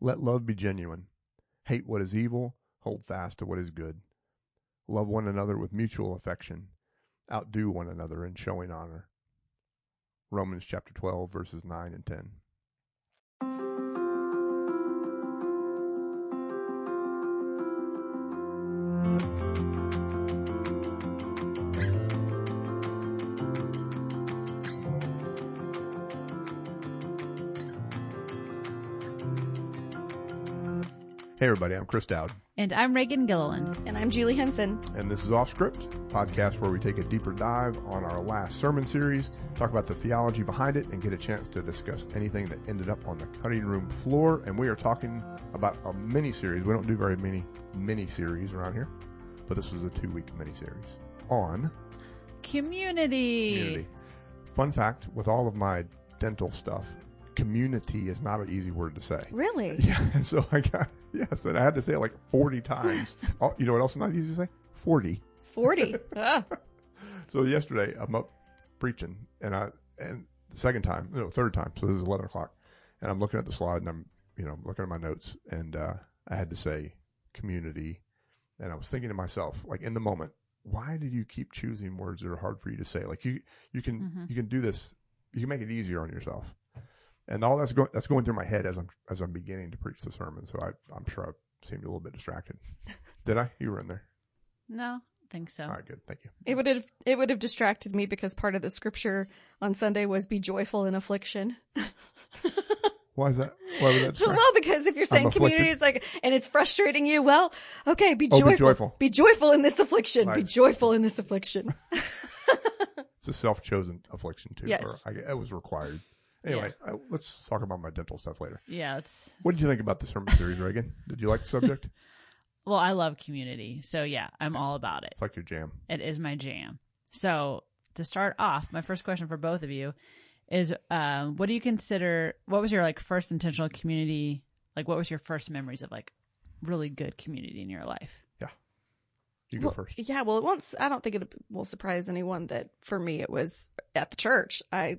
Let love be genuine. Hate what is evil, hold fast to what is good. Love one another with mutual affection. Outdo one another in showing honor. Romans chapter 12, verses 9 and 10. Hey everybody, I'm Chris Dowd, And I'm Raegan Gilliland. And I'm Julie Henson. and this is Off Script, podcast where we take a deeper dive on our last sermon series, talk about the theology behind it, and get a chance to discuss anything that ended up on the cutting room floor. And we are talking about a mini series. We don't do very many mini series around here, but this was a two week mini series on Community. community. Fun fact: with all of my dental stuff, community is not an easy word to say. Really? Yeah, and so I got yes, and I had to say it like forty times. oh, you know what else is not easy to say? Forty. 40. Ah, So yesterday I'm up preaching, and I and the second time, no, third time. So this is eleven o'clock, and I'm looking at the slide, and I'm you know looking at my notes, and uh, I had to say community, and I was thinking to myself, like in the moment, why did you keep choosing words that are hard for you to say? Like you you can Mhm. you can do this, you can make it easier on yourself, and all that's going that's going through my head as I'm as I'm beginning to preach the sermon. So I I'm sure I seemed a little bit distracted. Did I? You were in there. No, I think so. All right, good. Thank you. it would have it would have distracted me because part of the scripture on Sunday was be joyful in affliction. Why is that? Why was that? distract- well, because if you're saying community is like and it's frustrating you, well, okay, be Oh, joyful. be joyful. Be joyful in this affliction. Be joyful in this affliction. It's a self-chosen affliction too. Yes. Or I, it was required. Anyway, uh, let's talk about my dental stuff later. Yeah, What did you think about the sermon series, Raegan? Did you like the subject? well, I love community. So yeah, I'm all about it. It's like your jam. It is my jam. So to start off, my first question for both of you is um, what do you consider what was your like first intentional community like what was your first memories of like really good community in your life? You go Well, first. Yeah, well, it won't. I don't think it will surprise anyone that for me it was at the church. I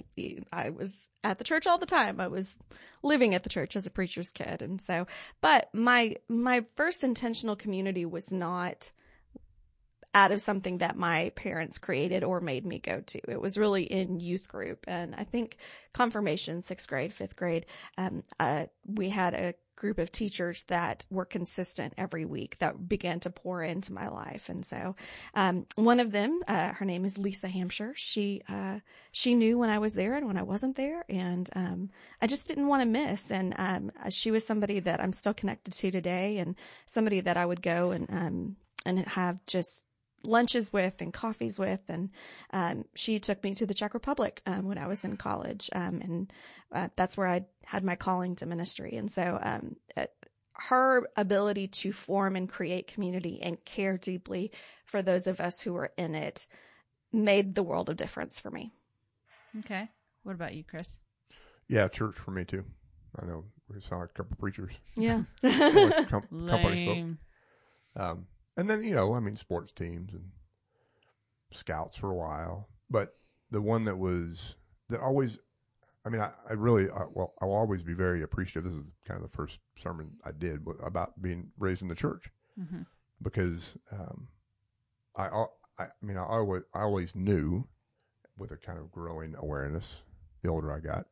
I was at the church all the time. I was living at the church as a preacher's kid, and so. But my my first intentional community was not out of something that my parents created or made me go to. It was really in youth group, and I think confirmation, sixth grade, fifth grade. Um, uh, we had a group of teachers that were consistent every week that began to pour into my life. And so, um, one of them, uh, her name is Lisa Hampshire. She, uh, she knew when I was there and when I wasn't there. And, um, I just didn't want to miss. And, um, she was somebody that I'm still connected to today and somebody that I would go and, um, and have just lunches with and coffees with. And, um, she took me to the Czech Republic, um, when I was in college. Um, and, uh, that's where I had my calling to ministry. And so, um, uh, her ability to form and create community and care deeply for those of us who were in it made the world of difference for me. Okay. What about you, Chris? Yeah, church for me too. I know we sound like a couple preachers, Yeah. like com- company folk. Lame. Um, and then you know, I mean, sports teams and scouts for a while. But the one that was that always, I mean, I, I really, I, well, I will always be very appreciative. This is kind of the first sermon I did about being raised in the church hmm because um, I, I, I mean, I always, I always knew with a kind of growing awareness the older I got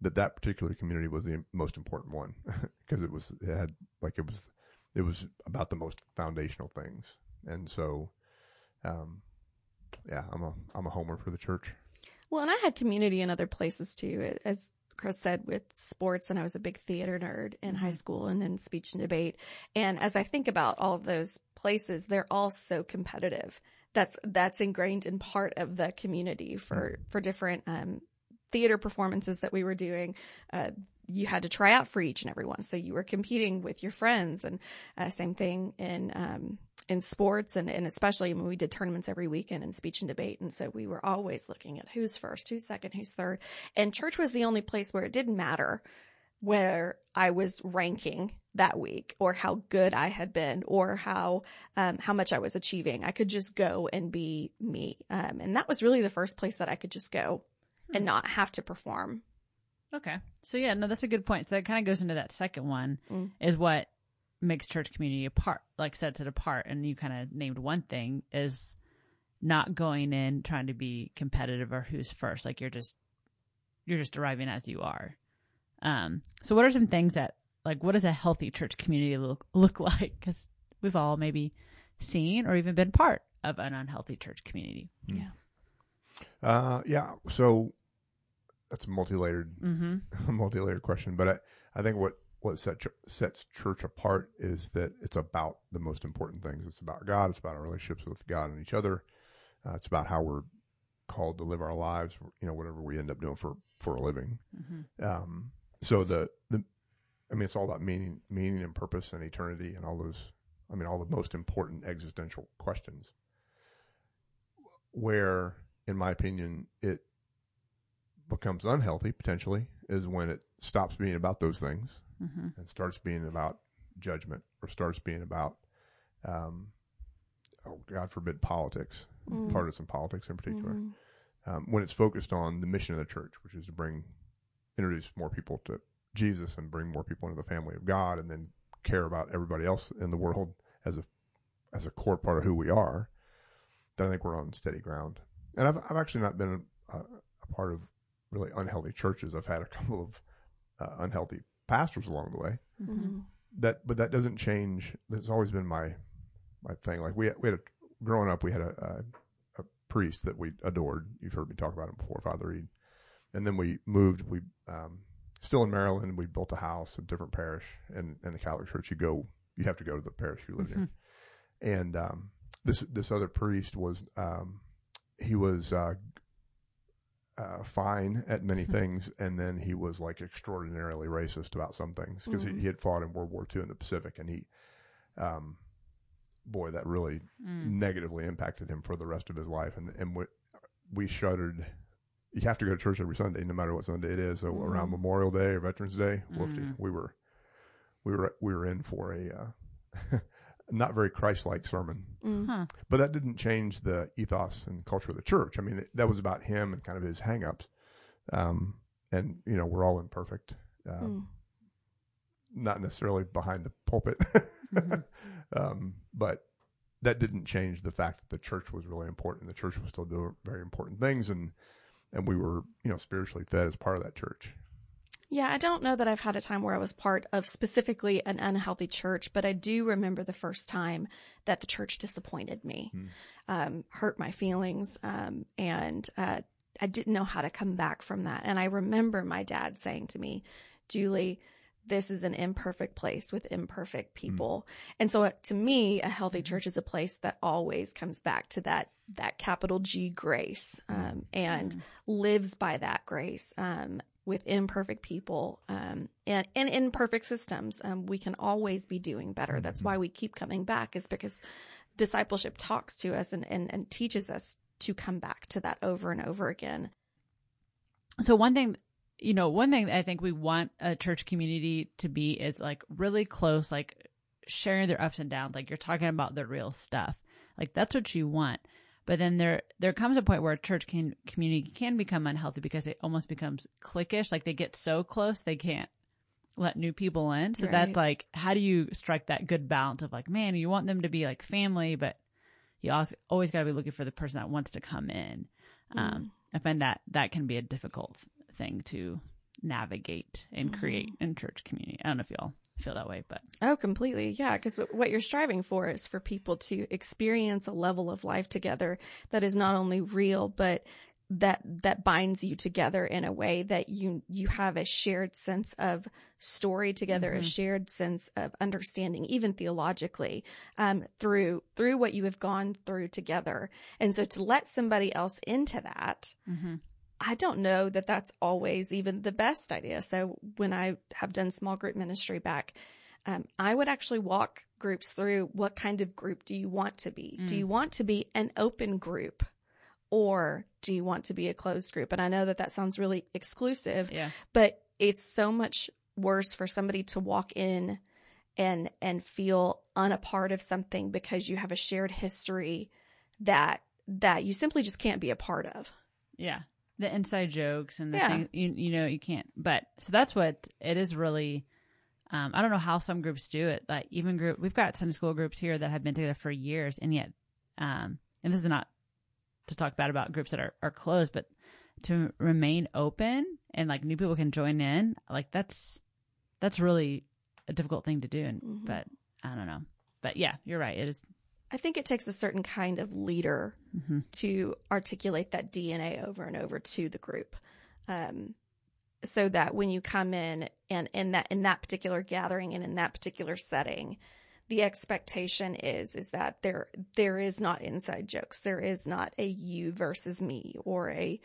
that that particular community was the most important one because it was it had like it was it was about the most foundational things and so um yeah i'm a i'm a homer for the church Well, and I had community in other places too, as Chris said, with sports, and I was a big theater nerd in high school and in speech and debate. And as I think about all of those places, they're all so competitive. That's that's ingrained in part of the community for for different um, theater performances that we were doing. Uh, you had to try out for each and every one, so you were competing with your friends, and uh, same thing in um, in sports and, and especially when we did tournaments every weekend in speech and debate. And so we were always looking at who's first, who's second, who's third. And church was the only place where it didn't matter where I was ranking that week or how good I had been or how, um, how much I was achieving. I could just go and be me. Um, and that was really the first place that I could just go and not have to perform Okay. So yeah, no, that's a good point. So that kind of goes into that second one Mm. is what makes church community apart, like sets it apart. And you kind of named one thing is not going in trying to be competitive or who's first. Like you're just, you're just arriving as you are. Um, so what are some things that, like, what does a healthy church community look, look like? Cause we've all maybe seen or even been part of an unhealthy church community. Yeah. Uh, yeah. So that's a multi-layered, Mm-hmm. multi-layered question, but I, I think what what set, ch- sets church apart is that it's about the most important things. It's about God. It's about our relationships with God and each other. Uh, it's about how we're called to live our lives. You know, whatever we end up doing for for a living. Mm-hmm. Um, so the the, I mean, it's all about meaning, meaning and purpose and eternity and all those. I mean, all the most important existential questions. Where, in my opinion, it becomes unhealthy potentially is when it stops being about those things Mm-hmm. and starts being about judgment or starts being about, um, oh God forbid, politics, Mm. partisan politics in particular. Mhm. Um, when it's focused on the mission of the church, which is to bring, introduce more people to Jesus and bring more people into the family of God, and then care about everybody else in the world as a as a core part of who we are, then I think we're on steady ground. And I've I've actually not been a, a part of really unhealthy churches. I've had a couple of uh, unhealthy pastors along the way. Mm-hmm. Mhm. That, but that doesn't change. That's always been my my thing. Like we we had a growing up, we had a, a, a priest that we adored. You've heard me talk about him before, Father Reed. And then we moved. We um, still in Maryland. We built a house, a different parish, and in the Catholic Church, you go, you have to go to the parish you live in. And um, this this other priest was um, he was uh, uh, fine at many things, and then he was like extraordinarily racist about some things because Mhm. he, he had fought in World War II in the Pacific, and he, um, boy, that really Mm. negatively impacted him for the rest of his life. And and we, we shuddered. You have to go to church every Sunday, no matter what Sunday it is. So Mhm. around Memorial Day or Veterans Day, woofty, Mm. we were we were we were in for a uh, not very Christ-like sermon. Mm. Huh. But that didn't change the ethos and culture of the church. I mean, it, that was about him and kind of his hangups. Um, and you know, we're all imperfect. Um, Mm. not necessarily behind the pulpit. Mhm. um, but that didn't change the fact that the church was really important. The church was still doing very important things and, and we were, you know, spiritually fed as part of that church. Yeah, I don't know that I've had a time where I was part of specifically an unhealthy church, but I do remember the first time that the church disappointed me, Hmm. um, hurt my feelings, um, and uh, I didn't know how to come back from that. And I remember my dad saying to me, Julie, this is an imperfect place with imperfect people. And so uh, to me, a healthy Mhm. church is a place that always comes back to that, that capital G grace, um, and Mm. lives by that grace, um, with imperfect people, um, and, and imperfect systems. Um, we can always be doing better. That's Mhm. why we keep coming back is because discipleship talks to us and, and, and teaches us to come back to that over and over again. So one thing, you know, one thing I think we want a church community to be is like really close, like sharing their ups and downs. Like you're talking about the real stuff. Like that's what you want. But then there, there comes a point where a church can, community can become unhealthy because it almost becomes cliquish. Like they get so close they can't let new people in. So that's like, how do you strike that good balance of like, man, you want them to be like family, but you also always got to be looking for the person that wants to come in. Um, I find that that can be a difficult thing to navigate and create in church community. I don't know if y'all feel that way, but Oh, completely. Yeah. Because what you're striving for is for people to experience a level of life together that is not only real, but that, that binds you together in a way that you, you have a shared sense of story together, a Mhm. shared sense of understanding, even theologically, um, through, through what you have gone through together. And so to let somebody else into that, I don't know that that's always even the best idea. So when I have done small group ministry back, um, I would actually walk groups through what kind of group do you want to be? Do Mm. you want to be an open group or do you want to be a closed group? And I know that that sounds really exclusive, yeah, but it's so much worse for somebody to walk in and and feel unapart of something because you have a shared history that that you simply just can't be a part of. yeah. The inside jokes and the Yeah. thing you you know you can't but so that's what it is really um i don't know how some groups do it like even group we've got sunday school groups here that have been together for years and yet um and this is not to talk bad about groups that are, are closed but to remain open and like new people can join in like that's that's really a difficult thing to do and Mhm. but i don't know but yeah you're right it is I think it takes a certain kind of leader mhm. to articulate that DNA over and over to the group. Um, so that when you come in and in that in that particular gathering and in that particular setting, the expectation is is that there there is not inside jokes. There is not a you versus me or a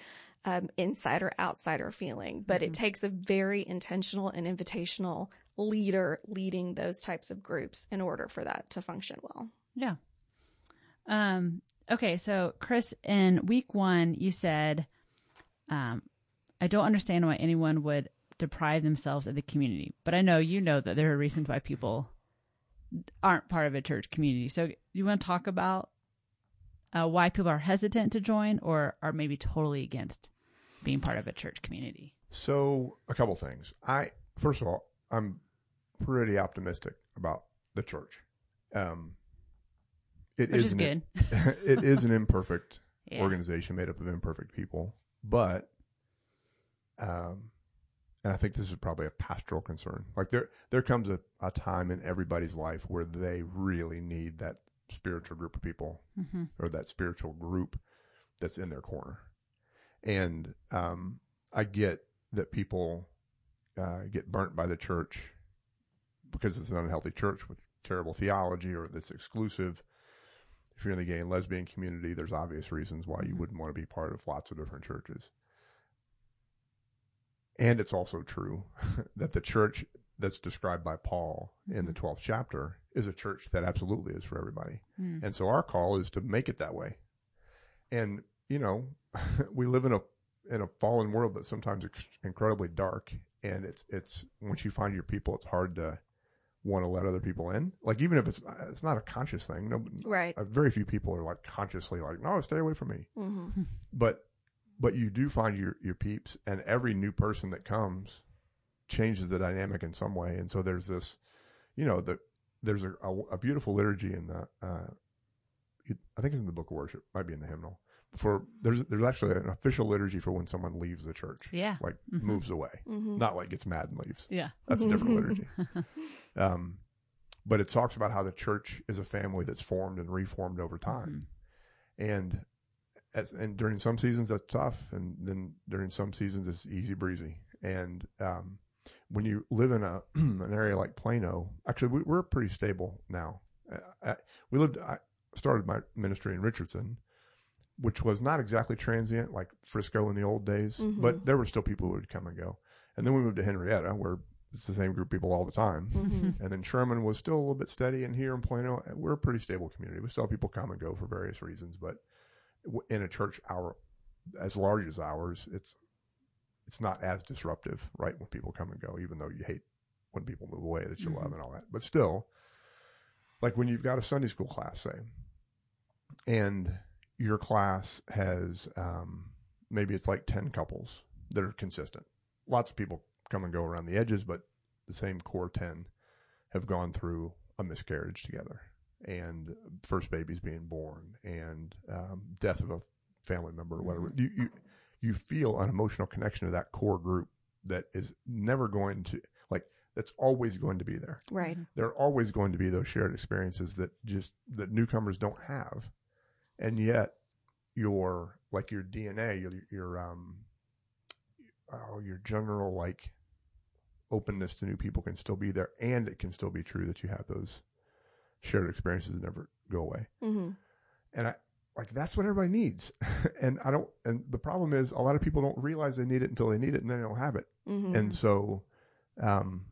um, insider outsider feeling, but it Mhm. takes a very intentional and invitational leader leading those types of groups in order for that to function well. Yeah. Um, okay, so Chris, in week one, you said, um, I don't understand why anyone would deprive themselves of the community, but I know you know that there are reasons why people aren't part of a church community. So do you want to talk about uh, why people are hesitant to join or are maybe totally against being part of a church community? So a couple things. I first of all, I'm pretty optimistic about the church. Um, it Which is an- good. it is an imperfect Yeah. organization made up of imperfect people, but um, and I think this is probably a pastoral concern. Like there, there comes a, a time in everybody's life where they really need that spiritual group of people hmm or that spiritual group that's in their corner. And um, I get that people uh, get burnt by the church because it's an unhealthy church with terrible theology or that's exclusive. If you're in the gay and lesbian community, there's obvious reasons why you Mhm. wouldn't want to be part of lots of different churches. And it's also true that the church that's described by Paul in the 12th chapter is a church that absolutely is for everybody. Mm. And so our call is to make it that way. And, you know, we live in a, in a fallen world that's sometimes ex- incredibly dark. And it's, it's, once you find your people, it's hard to want to let other people in. Like, even if it's, it's not a conscious thing. No, Right. uh, very few people are like consciously like, no, stay away from me. Mm-hmm. But, but you do find your, your peeps and every new person that comes changes the dynamic in some way. And so there's this, you know, the, there's a, a, a beautiful liturgy in the, uh, it- I think it's in the book of worship, might be in the hymnal. For there's there's actually an official liturgy for when someone leaves the church, Yeah. like Mhm. moves away, Mm-hmm. not like gets mad and leaves. Yeah. That's a different liturgy. Um, but it talks about how the church is a family that's formed and reformed over time, Mhm. and as, and during some seasons that's tough, and then during some seasons it's easy breezy. And um, when you live in a an area like Plano, actually we, we're pretty stable now. Uh, I, we lived. I started my ministry in Richardson, which was not exactly transient like Frisco in the old days, Mhm. but there were still people who would come and go. And then we moved to Henrietta, where it's the same group of people all the time. Mm-hmm. And then Sherman was still a little bit steady. And here in Plano, we're a pretty stable community. We still have people come and go for various reasons, but in a church our as large as ours, it's it's not as disruptive, right? When people come and go, even though you hate when people move away that you love Mhm. and all that, but still, like when you've got a Sunday school class, say, and your class has um, maybe it's like ten couples that are consistent. Lots of people come and go around the edges, but the same core 10 have gone through a miscarriage together and first babies being born and um, death of a family member or whatever. You, you, you feel an emotional connection to that core group that is never going to, like, that's always going to be there. Right. There are always going to be those shared experiences that just, that newcomers don't have. And yet your, like your DNA, your, your, um, oh, your general, like, openness to new people can still be there and it can still be true that you have those shared experiences that never go away Mm-hmm. and i like that's what everybody needs and i don't and the problem is a lot of people don't realize they need it until they need it and then they don't have it Mm-hmm. and so um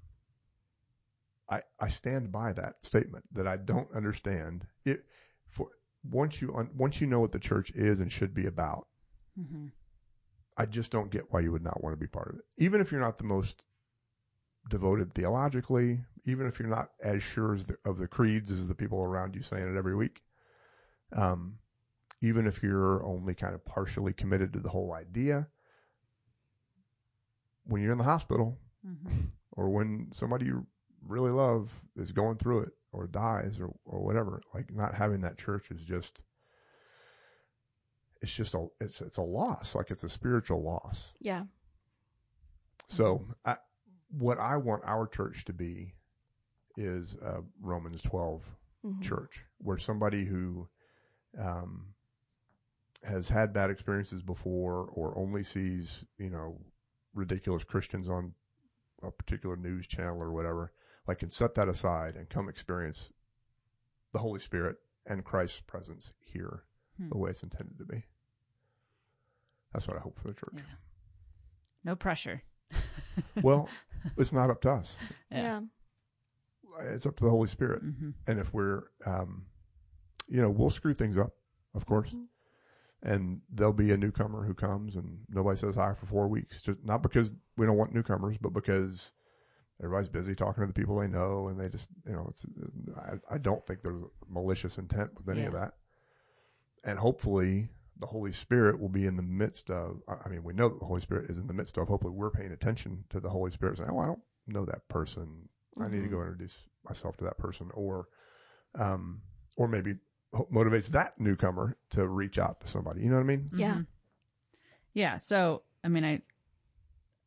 i i stand by that statement that i don't understand it for once you un, once you know what the church is and should be about Mhm. I just don't get why you would not want to be part of it. Even if you're not the most devoted theologically, even if you're not as sure as the, of the creeds as the people around you saying it every week, um, even if you're only kind of partially committed to the whole idea, when you're in the hospital Mhm. or when somebody you really love is going through it or dies or, or whatever, like not having that church is just, it's just a, it's, it's a loss. Like it's a spiritual loss. Yeah. So I, what I want our church to be is a Romans 12 Mhm. church where somebody who um, has had bad experiences before or only sees, you know, ridiculous Christians on a particular news channel or whatever, like can set that aside and come experience the Holy Spirit and Christ's presence here Hmm. the way it's intended to be. That's what I hope for the church. Yeah. No pressure. Well, it's not up to us. Yeah. It's up to the Holy Spirit. hmm and if we're um you know we'll screw things up of course Mhm. and there'll be a newcomer who comes and nobody says hi for four weeks just not because we don't want newcomers but because everybody's busy talking to the people they know and they just you know it's i, I don't think there's malicious intent with any of that and hopefully the holy spirit will be in the midst of i I mean we know that the holy spirit is in the midst of hopefully we're paying attention to the holy spirit saying oh i don't know that person I need to Mhm. go introduce myself to that person, or, um, or maybe motivates that newcomer to reach out to somebody. You know what I mean? Yeah. Mhm. Yeah. So, I mean, I,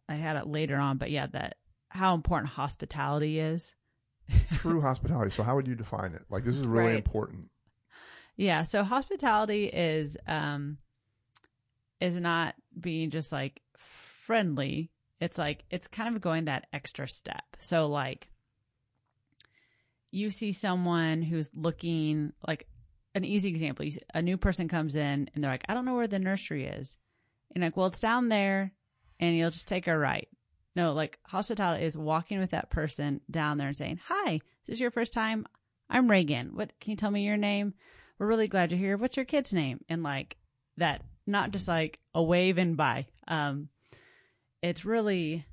I had it later on, but yeah, that how important hospitality is. True hospitality. So how would you define it? Like this is really Right. important. Yeah. So hospitality is, um, is not being just like friendly. It's like, it's kind of going that extra step. So like, you see someone who's looking like an easy example. You, see- a new person comes in and they're like, I don't know where the nursery is. And like, well, it's down there and you'll just take a right. No, like hospitality is walking with that person down there and saying, Hi, this is this your first time? I'm Raegan. What can you tell me your name? We're really glad you're here. What's your kid's name? And like that, not just like a wave and bye. Um, it's really,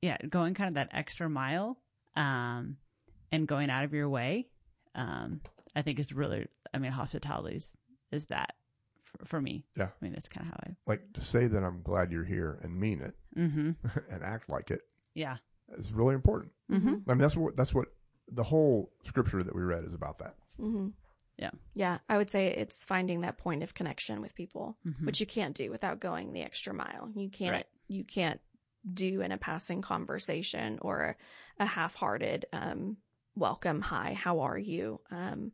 yeah, going kind of that extra mile, um, and going out of your way. Um, I think is really, I mean, hospitality is, is that for, for me. Yeah. I mean, that's kind of how I, Like to say that I'm glad you're here and mean it mm-hmm. and act like it Yeah. it's really important. Mm-hmm. I mean, that's what, that's what the whole scripture that we read is about that. hmm Yeah. Yeah. I would say it's finding that point of connection with people, Mhm. which you can't do without going the extra mile. You can't, Right. you can't do in a passing conversation or a, a half-hearted, um, welcome. Hi, how are you? Um, yeah,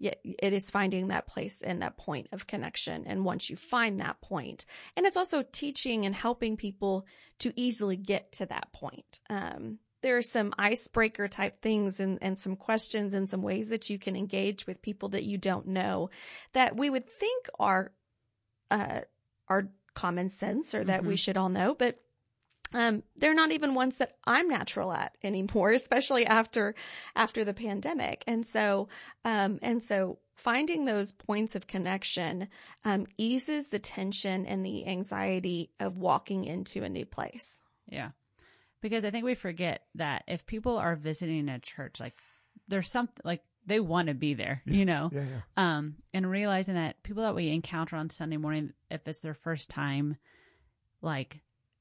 it is finding that place and that point of connection. And once you find that point, and it's also teaching and helping people to easily get to that point. Um, there are some icebreaker type things and, and some questions and some ways that you can engage with people that you don't know that we would think are, uh, are common sense or that we Mhm. should all know, but um, they're not even ones that I'm natural at anymore, especially after after the pandemic. And so, um, and so finding those points of connection um, eases the tension and the anxiety of walking into a new place. Yeah. Because I think we forget that if people are visiting a church, like there's something like they want to be there, you know? Yeah. Yeah. Um, and realizing that people that we encounter on Sunday morning, if it's their first time, like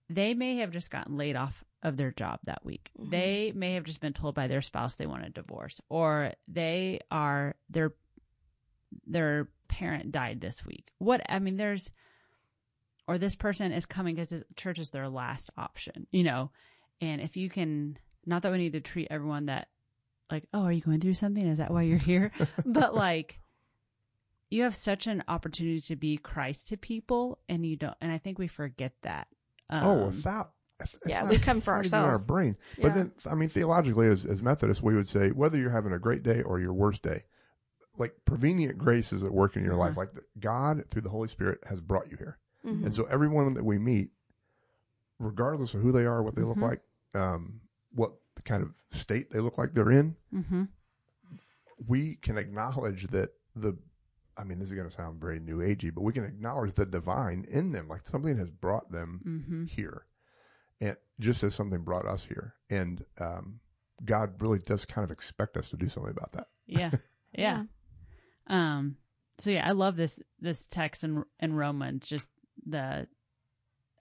they may have just gotten laid off of their job that week. Mhm. They may have just been told by their spouse they want a divorce, or they are their their parent died this week. What I mean, there's or this person is coming because church is their last option, you know. And if you can, not that we need to treat everyone that like, oh, are you going through something? Is that why you're here? but like you have such an opportunity to be Christ to people and you don't and I think we forget that. Um, oh, without. it's- it's Yeah, not- we come for it's not even ourselves. Our brain. Yeah. But then, I mean, theologically, as, as Methodists, we would say whether you're having a great day or your worst day, like prevenient grace is at work in your Mhm. life. Like the, God, through the Holy Spirit, has brought you here. Mhm. And so everyone that we meet, regardless of who they are, what they Mhm. look like, um, what the kind of state they look like they're in, hmm we can acknowledge that the, I mean, this is going to sound very new agey, but we can acknowledge the divine in them, like something has brought them hmm here, and just as something brought us here, and um, God really does kind of expect us to do something about that. Yeah. yeah. Um so yeah, I love this this text in in Romans just the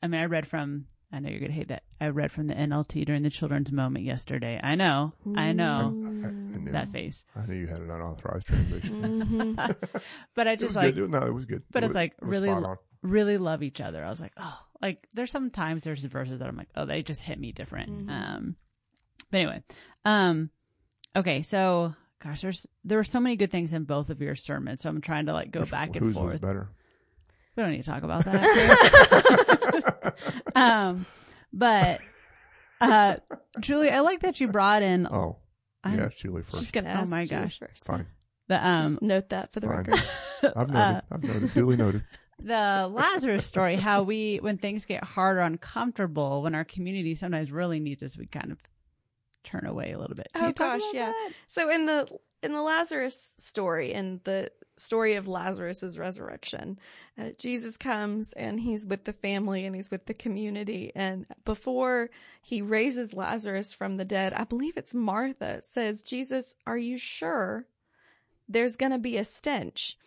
I mean I read from I know you're gonna hate that. I read from the NLT during the children's moment yesterday. I know, I know I, I knew, that face, I knew you had an unauthorized translation. Mhm. but I It was just like good. No, it was good. but It it's was- like it was really spot lo- on. really love each other. I was like, oh, like there's sometimes there's verses that I'm like, oh, they just hit me different. Mhm. Um, but anyway, um, okay, so gosh, there's there were so many good things in both of your sermons, so I'm trying to like go Which- back and whose was forth. better? We don't need to talk about that. um, but uh, Julie, I like that you brought in. Oh, I'm- yeah, Julie first. She's gonna Oh my you gosh. first. Fine. the um Just note that for the Fine. record. I've noted. uh, I've noted. Duly noted. the Lazarus story, how we, when things get hard or uncomfortable, when our community sometimes really needs us, we kind of turn away a little bit. Can Oh, you talk gosh, about yeah. that? So in the in the Lazarus story, in the story of Lazarus's resurrection, uh, Jesus comes and he's with the family and he's with the community. And before he raises Lazarus from the dead, I believe it's Martha says, "Jesus, are you sure there's going to be a stench?"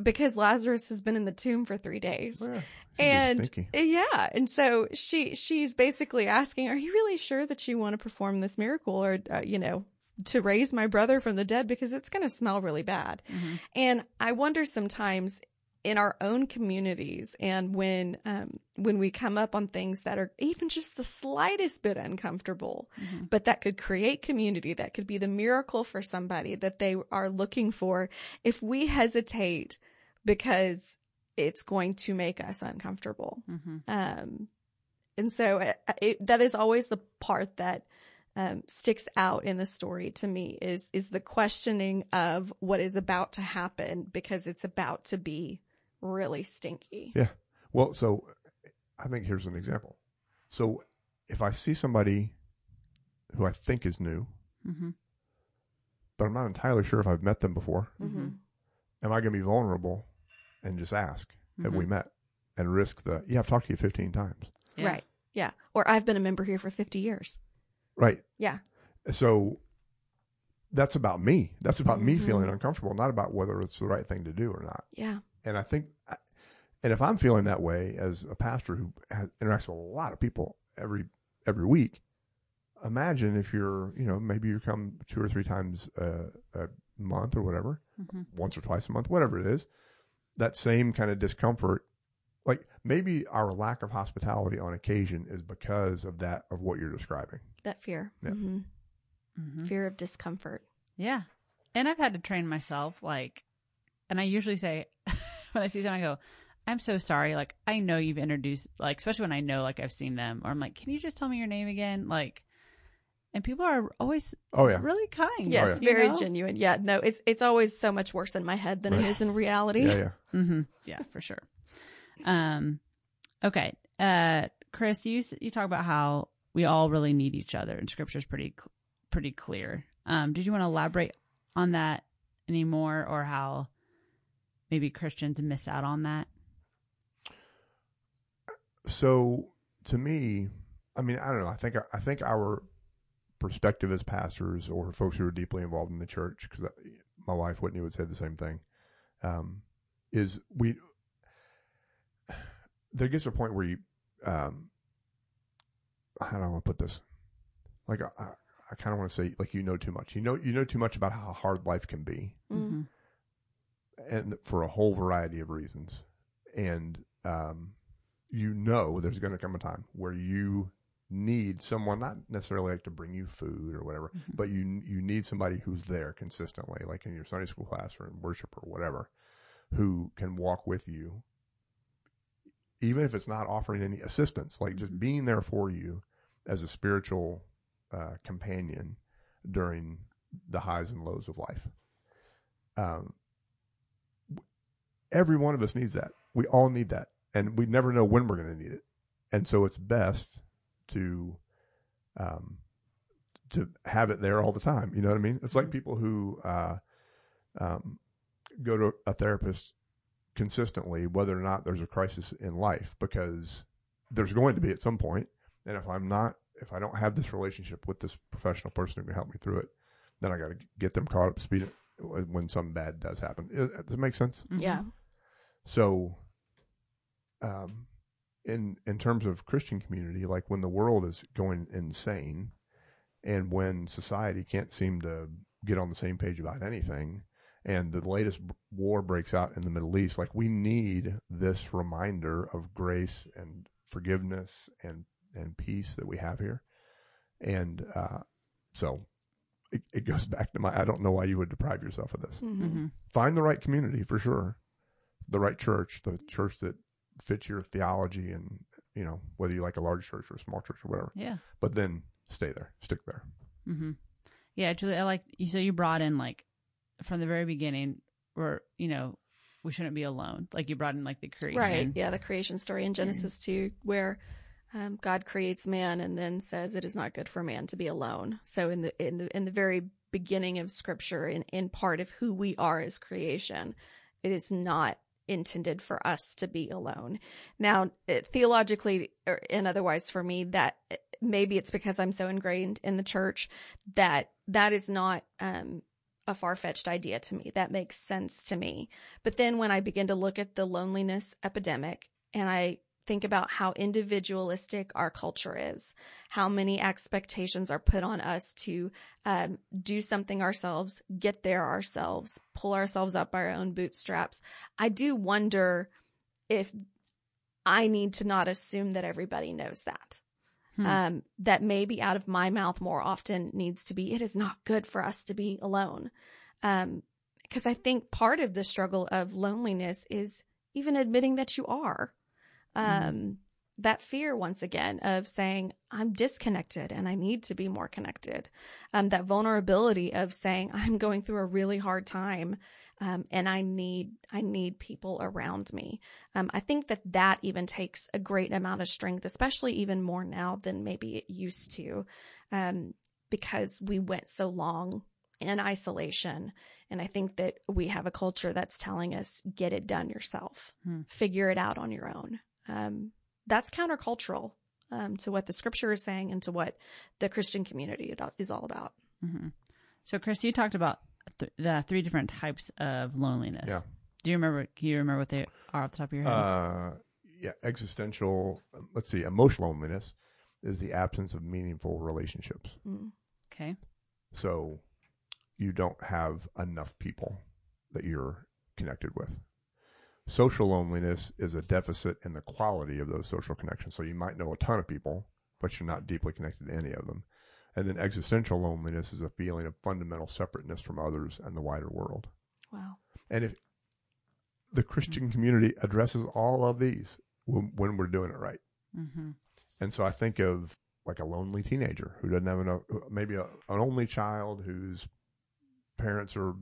Because Lazarus has been in the tomb for three days Yeah, and yeah and so she she's basically asking are you really sure that you want to perform this miracle or uh, you know to raise my brother from the dead because it's going to smell really bad Mhm. and i wonder sometimes in our own communities and when um, when we come up on things that are even just the slightest bit uncomfortable Mhm. but that could create community that could be the miracle for somebody that they are looking for if we hesitate because it's going to make us uncomfortable Mhm. um and so it, it, that is always the part that um, sticks out in the story to me is is the questioning of what is about to happen because it's about to be really stinky Yeah. Well, so I think here's an example. So if I see somebody who I think is new, Mhm. but I'm not entirely sure if I've met them before, Mhm. am I going to be vulnerable and just ask, have we Mhm. met? And risk the, yeah, I've talked to you 15 times. Yeah. right yeah or i've been a member here for 50 years Right. yeah So that's about me. That's about me Mhm. feeling uncomfortable, not about whether it's the right thing to do or not. yeah And I think, and if I'm feeling that way as a pastor who has, interacts with a lot of people every every week, imagine if you're, you know, maybe you come two or three times a, a month or whatever, Mhm. once or twice a month, whatever it is, that same kind of discomfort. Like maybe our lack of hospitality on occasion is because of that of what you're describing. That fear Yeah. hmm Mhm. fear of discomfort Yeah. And I've had to train myself, like, and I usually say, when I see someone, I go, I'm so sorry. Like, I know you've introduced, like, especially when I know, like, I've seen them, or I'm like, can you just tell me your name again? Like, and people are always Oh yeah, really kind. yes you very know? genuine yeah no it's it's always so much worse in my head than it Right. is in reality yeah, yeah. Mm-hmm. Yeah, for sure. Um, okay. Uh, Chris, you you talk about how we all really need each other, and Scripture's pretty pretty clear. Um, did you want to elaborate on that anymore, or how maybe Christians miss out on that? So to me, I mean, I don't know. I think I think our perspective as pastors or folks who are deeply involved in the church, because my wife Whitney would say the same thing, um, is we. There gets a point where you, um, how do I want to put this? Like I, I, I kind of want to say, like you know too much. You know, you know too much about how hard life can be Mm. and for a whole variety of reasons. And um, you know there's going to come a time where you need someone, not necessarily like to bring you food or whatever, Mhm. but you you need somebody who's there consistently, like in your Sunday school class or in worship or whatever, who can walk with you, even if it's not offering any assistance, like just being there for you as a spiritual uh, companion during the highs and lows of life. Um, every one of us needs that. We all need that, and we never know when we're going to need it. And so it's best to, um, to have it there all the time. You know what I mean? It's like Mhm. people who, uh, um, go to a therapist consistently, whether or not there's a crisis in life, because there's going to be at some point. And if I'm not, if I don't have this relationship with this professional person who can help me through it, then I got to get them caught up to speed when something bad does happen. Does it make sense? Mhm. yeah So, um, in in terms of Christian community, like when the world is going insane, and when society can't seem to get on the same page about anything, and the latest war breaks out in the Middle East, like we need this reminder of grace and forgiveness and and peace that we have here, and uh, so it, it goes back to my I don't know why you would deprive yourself of this. Mhm. hmm Find the right community for sure, the right church, the church that fits your theology, and you know whether you like a large church or a small church or whatever. Yeah. But then stay there, stick there. Mm-hmm. Yeah, Julie, I like you. So you brought in like from the very beginning, where you know we shouldn't be alone. Like you brought in like the creation, Right. Yeah. The creation story in Genesis 2, where um, God creates man and then says it is not good for man to be alone. So in the, in the, in the very beginning of scripture, in, in part of who we are as creation, it is not intended for us to be alone. Now, it, theologically or, and otherwise for me, that maybe it's because I'm so ingrained in the church that that is not, um, a far fetched idea to me. That makes sense to me. But then when I begin to look at the loneliness epidemic and I think about how individualistic our culture is, how many expectations are put on us to um, do something ourselves, get there ourselves, pull ourselves up by our own bootstraps, I do wonder if I need to not assume that everybody knows that. Hmm. Um, that maybe out of my mouth more often needs to be, it is not good for us to be alone. Um, cause I think part of the struggle of loneliness is even admitting that you are. Um, that fear once again of saying, I'm disconnected and I need to be more connected. Um, that vulnerability of saying, I'm going through a really hard time. Um, and I need, I need people around me. Um, I think that that even takes a great amount of strength, especially even more now than maybe it used to. Um, because we went so long in isolation. And I think that we have a culture that's telling us, get it done yourself, Hmm. figure it out on your own. Um, that's countercultural, um, to what the scripture is saying and to what the Christian community is all about. hmm So, Chris, you talked about th- the three different types of loneliness. Yeah. Do you remember? Can you remember what they are off the top of your head? Uh, yeah, existential. Let's see, emotional loneliness is the absence of meaningful relationships. Mm. okay. So you don't have enough people that you're connected with. Social loneliness is a deficit in the quality of those social connections. So you might know a ton of people, but you're not deeply connected to any of them. And then existential loneliness is a feeling of fundamental separateness from others and the wider world. Wow. And if the Christian community addresses all of these when, when we're doing it right. hmm And so I think of like a lonely teenager who doesn't have enough, maybe a, an only child whose parents are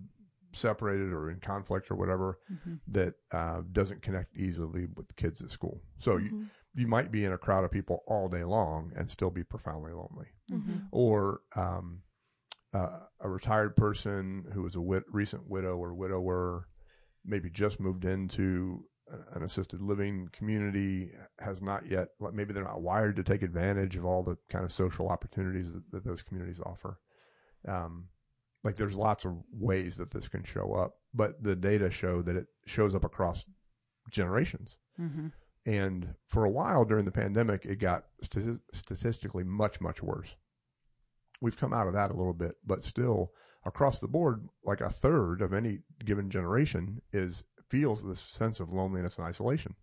separated or in conflict or whatever hmm that uh, doesn't connect easily with kids at school. So you, Mhm. You might be in a crowd of people all day long and still be profoundly lonely. Mhm. Or um, uh, a retired person who was a wit- recent widow or widower, maybe just moved into an assisted living community, has not yet, maybe they're not wired to take advantage of all the kind of social opportunities that, that those communities offer. Um, like there's lots of ways that this can show up, but the data show that it shows up across generations. hmm And for a while during the pandemic, it got stati- statistically much, much worse. We've come out of that a little bit, but still across the board, like a third of any given generation is feels this sense of loneliness and isolation,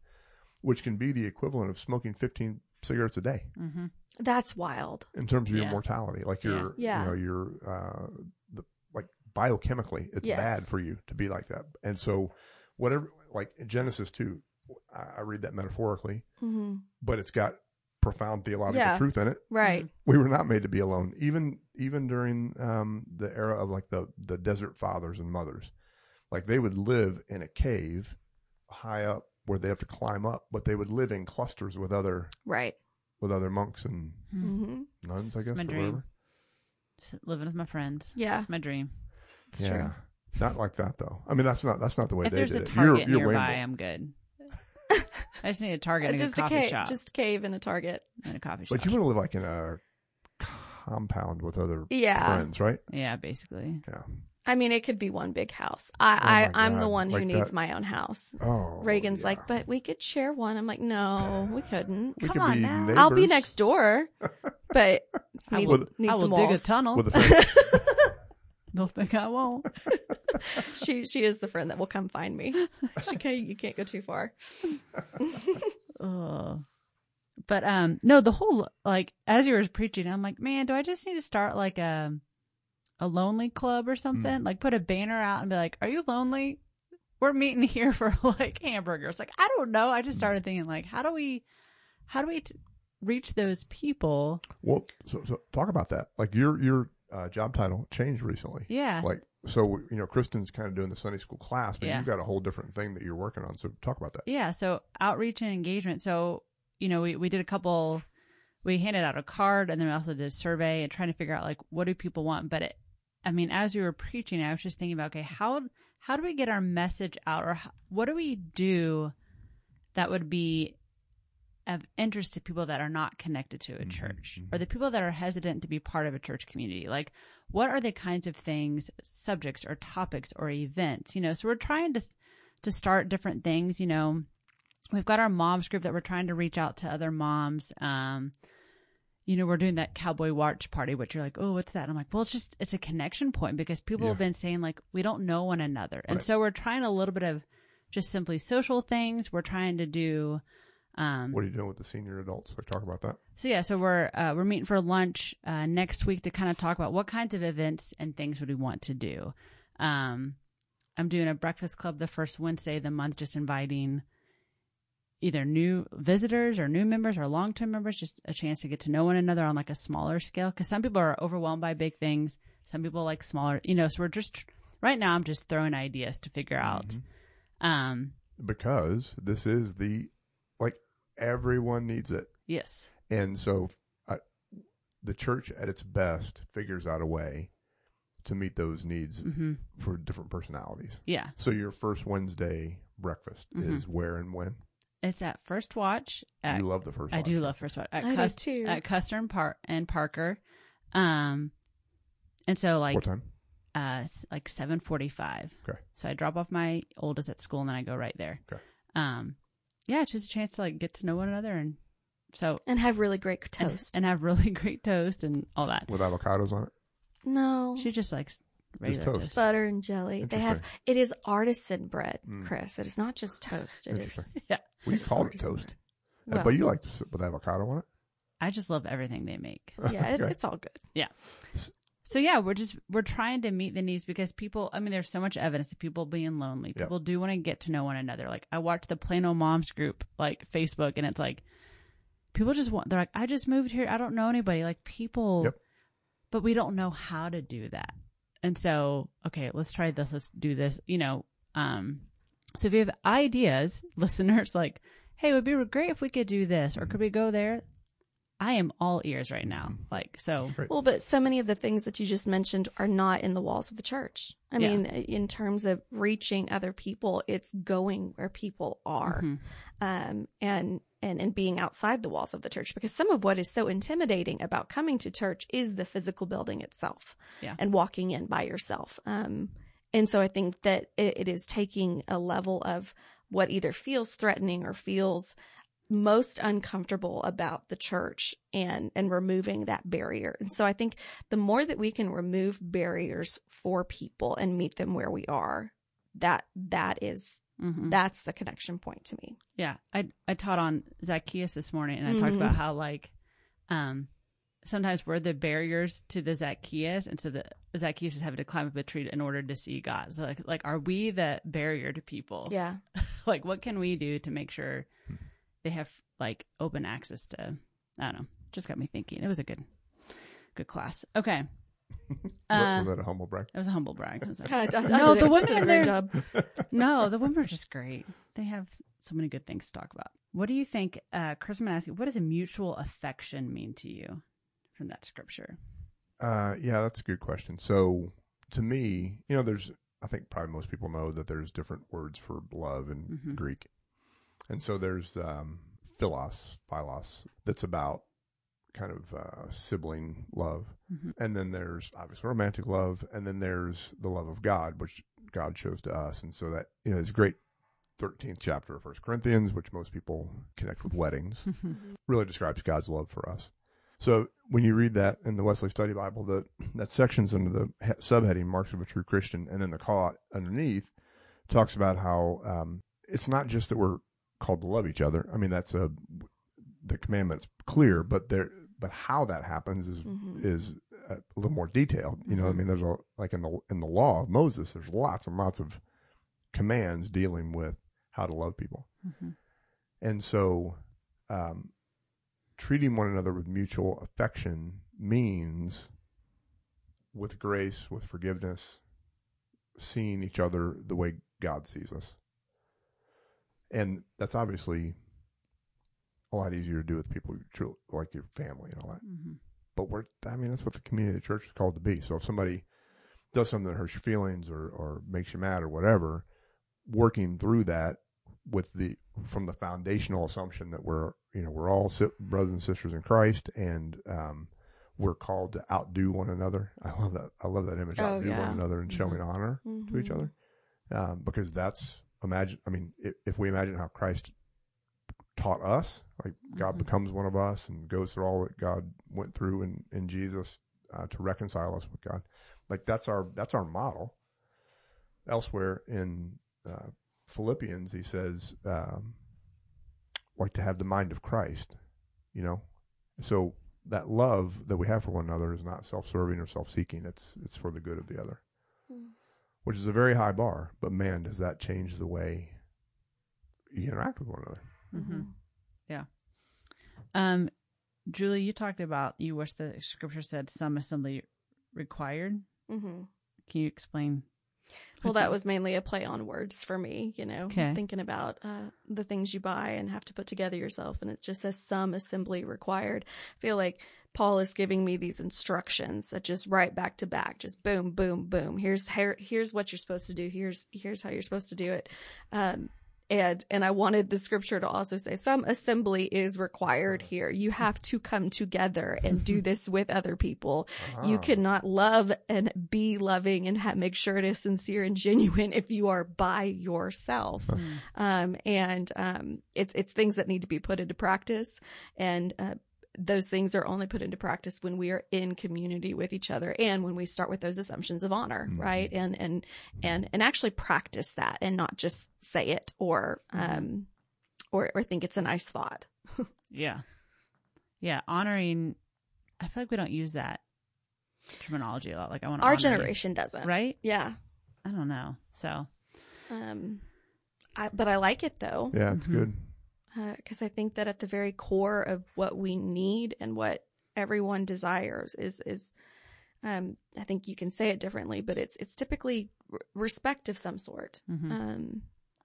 which can be the equivalent of smoking 15 cigarettes a day hmm That's wild. in terms of your mortality. Like your, Yeah. you know, your, uh, the, like biochemically, it's Yes. bad for you to be like that. And so whatever, like Genesis 2, I, I read that metaphorically, hmm but it's got profound theological Yeah. truth in it. Right. We were not made to be alone, even even during um, the era of like the the desert fathers and mothers. Like they would live in a cave high up where they have to climb up, but they would live in clusters with other Right. with other monks and hmm nuns, I guess, my or dream. Just living with my friends. Yeah. It's my dream. It's yeah, true. not like that though. I mean, that's not that's not the way if they did a it. You're you're nearby, way more, I'm good. I just need a Target and uh, a just a coffee cave, shop. just a cave in a Target. and a coffee shop. but you want to live like in a compound with other Yeah. friends, right? Yeah, basically. Yeah. I mean, it could be one big house. I, Oh I, I'm the God. one who Like needs that- my own house. Oh, Raegan's yeah. like, but we could share one. I'm like, no, we couldn't. we come could on be now. neighbors I'll be next door, but I will, need I will some dig a tunnel. with a fence. They'll think I won't. she she is the friend that will come find me. She can't, you can't go too far. Ugh. But um, no, the whole like as you were preaching, I'm like, man, do I just need to start like a a lonely club or something? Like put a banner out and be like, "Are you lonely? We're meeting here for like hamburgers." Like I don't know. I just started thinking like, how do we, how do we t- reach those people? well, so, so talk about that. Like your your uh, job title changed recently. Yeah. Like so, you know, Kristen's kind of doing the Sunday school class, but Yeah. you've got a whole different thing that you're working on. So talk about that. Yeah, so outreach and engagement. So, you know, we, we did a couple, we handed out a card and then we also did a survey and trying to figure out like, what do people want? But it, I mean, as we were preaching, I was just thinking about, okay, how, how do we get our message out or how, what do we do that would be of interest to people that are not connected to a Mhm, church mhm. or the people that are hesitant to be part of a church community? Like, what are the kinds of things, subjects or topics or events, you know? So we're trying to, to start different things, you know, we've got our moms group that we're trying to reach out to other moms. Um, you know, we're doing that cowboy watch party, which you're like, oh, what's that? And I'm like, well, it's just, it's a connection point because people Yeah. have been saying like, we don't know one another. And so we're trying a little bit of just simply social things. We're trying to do, um, What are you doing with the senior adults? Like talk about that. so yeah, so we're uh, we're meeting for lunch uh, next week to kind of talk about what kinds of events and things would we want to do. Um, I'm doing a breakfast club the first Wednesday of the month, just inviting either new visitors or new members or long term members, just a chance to get to know one another on like a smaller scale. Because some people are overwhelmed by big things, some people like smaller, you know. So we're just right now. I'm just throwing ideas to figure out. Mhm. Um, Because this is the everyone needs it. yes, And so I, the church at its best figures out a way to meet those needs hmm for different personalities. yeah. So your first Wednesday breakfast Mhm. is where and when? It's at First Watch. At you love the first I do love First Watch at, I do too. at Custer and, Par- and Parker. Um, and so like What time? uh like seven forty five. Okay. So I drop off my oldest at school and then I go right there. Okay. Um, yeah, it's just a chance to like get to know one another and so and have really great toast. and have really great toast and all that. With avocados on it? no, She just likes regular toast. toast. butter and jelly. They have it is artisan bread, Mm. Chris. It is not just toast. It is. Yeah. We It is called it toast. Well, but you like to sit with avocado on it? I just love everything they make. yeah, it's, Okay. it's all good. So yeah, we're just we're trying to meet the needs because people. I mean, there's so much evidence of people being lonely. Yep. People do want to get to know one another. Like I watched the Plano Moms group, like Facebook, and it's like people just want. They're like, I just moved here. I don't know anybody. Like people, Yep. but we don't know how to do that. And so, okay, let's try this. Let's do this. You know, um, so if you have ideas, listeners, like, hey, it would be great if we could do this, or could we go there? I am all ears right now. Mhm. Like so. Well, but so many of the things that you just mentioned are not in the walls of the church. I Yeah. mean, in terms of reaching other people, it's going where people are, Mhm. um, and and and being outside the walls of the church. Because some of what is so intimidating about coming to church is the physical building itself, Yeah. and walking in by yourself. Um, and so I think that it, it is taking a level of what either feels threatening or feels most uncomfortable about the church and and removing that barrier. And so I think the more that we can remove barriers for people and meet them where we are, that that is Mhm. that's the connection point to me. Yeah, I I taught on Zacchaeus this morning, and I talked Mhm. about how like, um, sometimes we're the barriers to the Zacchaeus, and so the Zacchaeus is having to climb up a tree in order to see God. So like, like are we the barrier to people? Yeah. like, what can we do to make sure they have like open access to? I don't know. Just got me thinking. It was a good, good class. Okay, Uh, was that a humble brag? it was a humble brag. It was a- I, I, I No, the I women did a in great there- no, the women are just great. They have so many good things to talk about. What do you think, uh, Chris? I'm gonna ask you, what does a mutual affection mean to you from that scripture? Uh, yeah, that's a good question. So to me, you know, there's, I think probably most people know that there's different words for love in Mhm. Greek. And so there's, um, philos, philos, that's about kind of uh, sibling love, Mhm. and then there's obviously romantic love, and then there's the love of God, which God shows to us, and so that you know it's great thirteenth chapter of First Corinthians, which most people connect with weddings, really describes God's love for us. So when you read that in the Wesley Study Bible, the that section's under the he- subheading "Marks of a True Christian," and then the call underneath talks about how um, it's not just that we're called to love each other. I mean, that's a the commandment's clear, but there, but how that happens is Mhm. is a little more detailed. You know, I Mhm. mean, there's a like in the in the law of Moses, there's lots and lots of commands dealing with how to love people, Mhm. and so um, treating one another with mutual affection means with grace, with forgiveness, seeing each other the way God sees us. And that's obviously a lot easier to do with people you tru- like your family and all that. Mhm. But we're, I mean, that's what the community of the church is called to be. So if somebody does something that hurts your feelings or, or makes you mad or whatever, working through that with the, from the foundational assumption that we're, you know, we're all si- brothers and sisters in Christ and, um, we're called to outdo one another. I love that. I love that image. Oh, outdo yeah. one another and showing honor to each Mhm. other. Um, because that's imagine. I mean, if, if we imagine how Christ taught us, like God Mhm. becomes one of us and goes through all that God went through in, in Jesus uh, to reconcile us with God, like that's our that's our model. Elsewhere in uh, Philippians, he says, um, like to have the mind of Christ. You know, so that love that we have for one another is not self-serving or self-seeking. It's it's for the good of the other Mm. Which is a very high bar. But man, does that change the way you interact with one another? Mhm. Yeah. Um, Julie, you talked about you wish the scripture said some assembly required. Mhm. Can you explain? Well, that was mainly a play on words for me, you know, Okay. thinking about uh, the things you buy and have to put together yourself. And it just says some assembly required. I feel like Paul is giving me these instructions that just right back to back, just boom, boom, boom. Here's here, here's what you're supposed to do. Here's here's how you're supposed to do it. Um, and and I wanted the scripture to also say some assembly is required here. You have to come together and do this with other people. You Ah. cannot love and be loving and ha- make sure it is sincere and genuine if you are by yourself. Mm. Um, and um, it's it's things that need to be put into practice, and uh, those things are only put into practice when we are in community with each other and when we start with those assumptions of honor, Mhm. right? And and and and actually practice that and not just say it or um or or think it's a nice thought. Yeah, yeah. Honoring. I feel like we don't use that terminology a lot. Like I want to Our honor you, generation doesn't, right? Yeah. I don't know. So Um, I, but I like it though. Yeah, it's Mhm. good. Because I think that at the very core of what we need and what everyone desires is is um, I think you can say it differently, but it's it's typically r- respect of some sort. mhm. Um,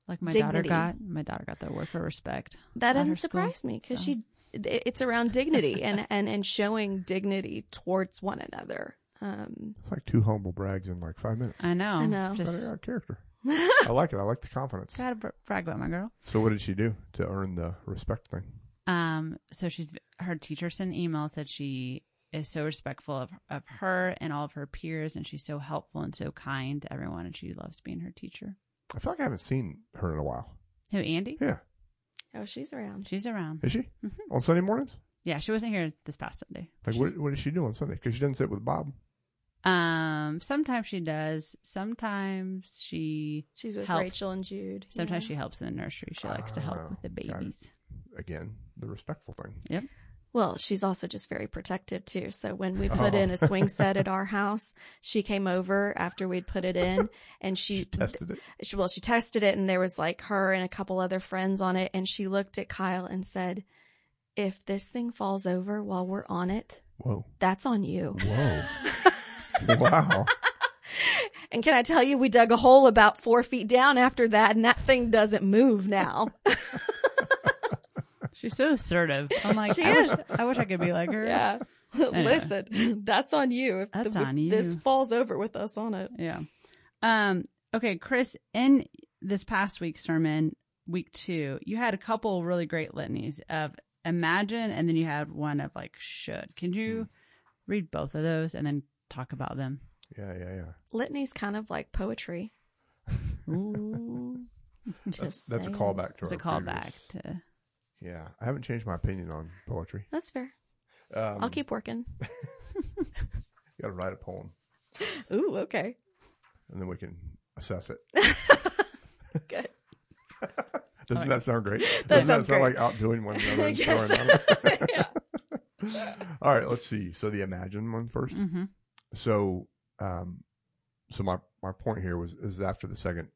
like my dignity. daughter got my daughter got the word for respect. that At her doesn't school, surprise me because so. she it's around dignity and and and showing dignity towards one another. Um, It's like two humble brags in like five minutes. I know. I know. Just Got got character. I like it. I like the confidence. gotta br- brag about my girl. So what did she do to earn the respect thing? Um, so she's her teacher sent an email said she is so respectful of of her and all of her peers, and she's so helpful and so kind to everyone, and she loves being her teacher. I feel like I haven't seen her in a while. Who Andy? Yeah, oh, she's around. She's around. is she Mhm. on Sunday mornings? Yeah, she wasn't here this past Sunday. Like what? What does she do on Sunday? Because she doesn't sit with Bob. Um, sometimes she does. Sometimes she. She's with Helps. Rachel and Jude. Sometimes yeah. she helps in the nursery. She likes to help Oh, with the babies. Again, the respectful thing. Yep. Well, she's also just very protective too. So when we put Oh. in a swing set at our house, she came over after we'd put it in and She she, tested it. she well, she tested it and there was like her and a couple other friends on it. And she looked at Kyle and said, if this thing falls over while we're on it, Whoa, that's on you. whoa, wow. And can I tell you, we dug a hole about four feet down after that and that thing doesn't move now. She's so assertive. I'm like, She I, is. Wish, I wish I could be like her. yeah. Listen, that's on you. If, That's the, on you. this falls over with us on it. Yeah. Um, okay, Chris, in this past week's sermon, week two, you had a couple really great litanies of imagine, and then you had one of like should. Can you read both of those and then talk about them? Yeah, yeah, yeah. Litany's kind of like poetry. Ooh, Just That's, that's a callback to it's a our previous- callback to. Yeah, I haven't changed my opinion on poetry. That's fair. Um, I'll keep working. You got to write a poem, Ooh, okay. and then we can assess it. Good. Doesn't that sound great? That Doesn't that sound great. like outdoing one another and Yes. throwing them? yeah. All right, let's see. So the imagine one first. Mm-hmm. So, um, so my my point here was is after the second,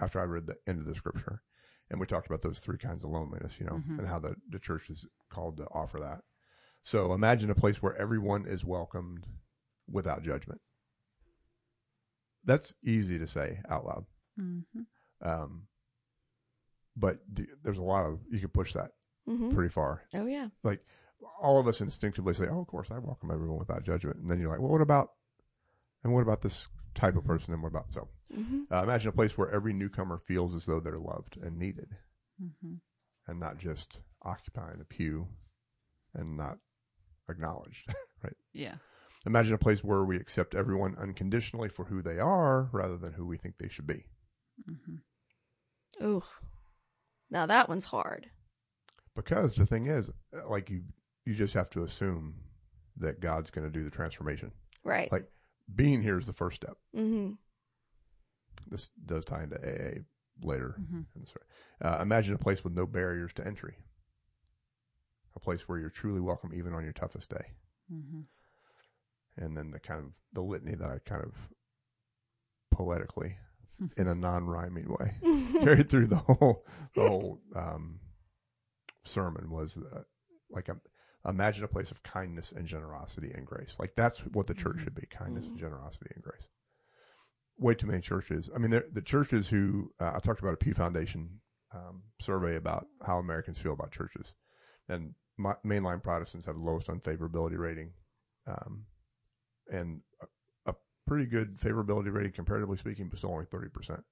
after I read the end of the scripture, and we talked about those three kinds of loneliness, you know, Mhm. and how the the church is called to offer that. So imagine a place where everyone is welcomed without judgment. That's easy to say out loud, Mm-hmm. um, but the, there's a lot of you can push that hmm pretty far. Oh yeah. Like all of us instinctively say, "Oh, of course, I welcome everyone without judgment." And then you're like, "Well, what about, and what about this type of person? And what about so?" hmm Uh, imagine a place where every newcomer feels as though they're loved and needed, Mm-hmm. and not just occupying a pew and not acknowledged. right? Yeah. Imagine a place where we accept everyone unconditionally for who they are, rather than who we think they should be. Mm-hmm. Ooh. Now that one's hard. Because the thing is, uh, like you, you just have to assume that God's going to do the transformation. Right. Like being here is the first step. hmm this does tie into AA later. Mm-hmm. in the story. Uh, imagine a place with no barriers to entry, a place where you're truly welcome even on your toughest day. Mm-hmm. And then the kind of the litany that I kind of poetically, in a non-rhyming way, carried through the whole the whole um, sermon was uh, like a, imagine a place of kindness and generosity and grace. Like that's what the church Mhm. should be: kindness and Mhm. generosity and grace. Way too many churches. I mean, the churches who uh, I talked about a Pew Foundation um, survey about how Americans feel about churches, and my, mainline Protestants have the lowest unfavorability rating, um, and a, a pretty good favorability rating comparatively speaking, but still only thirty percent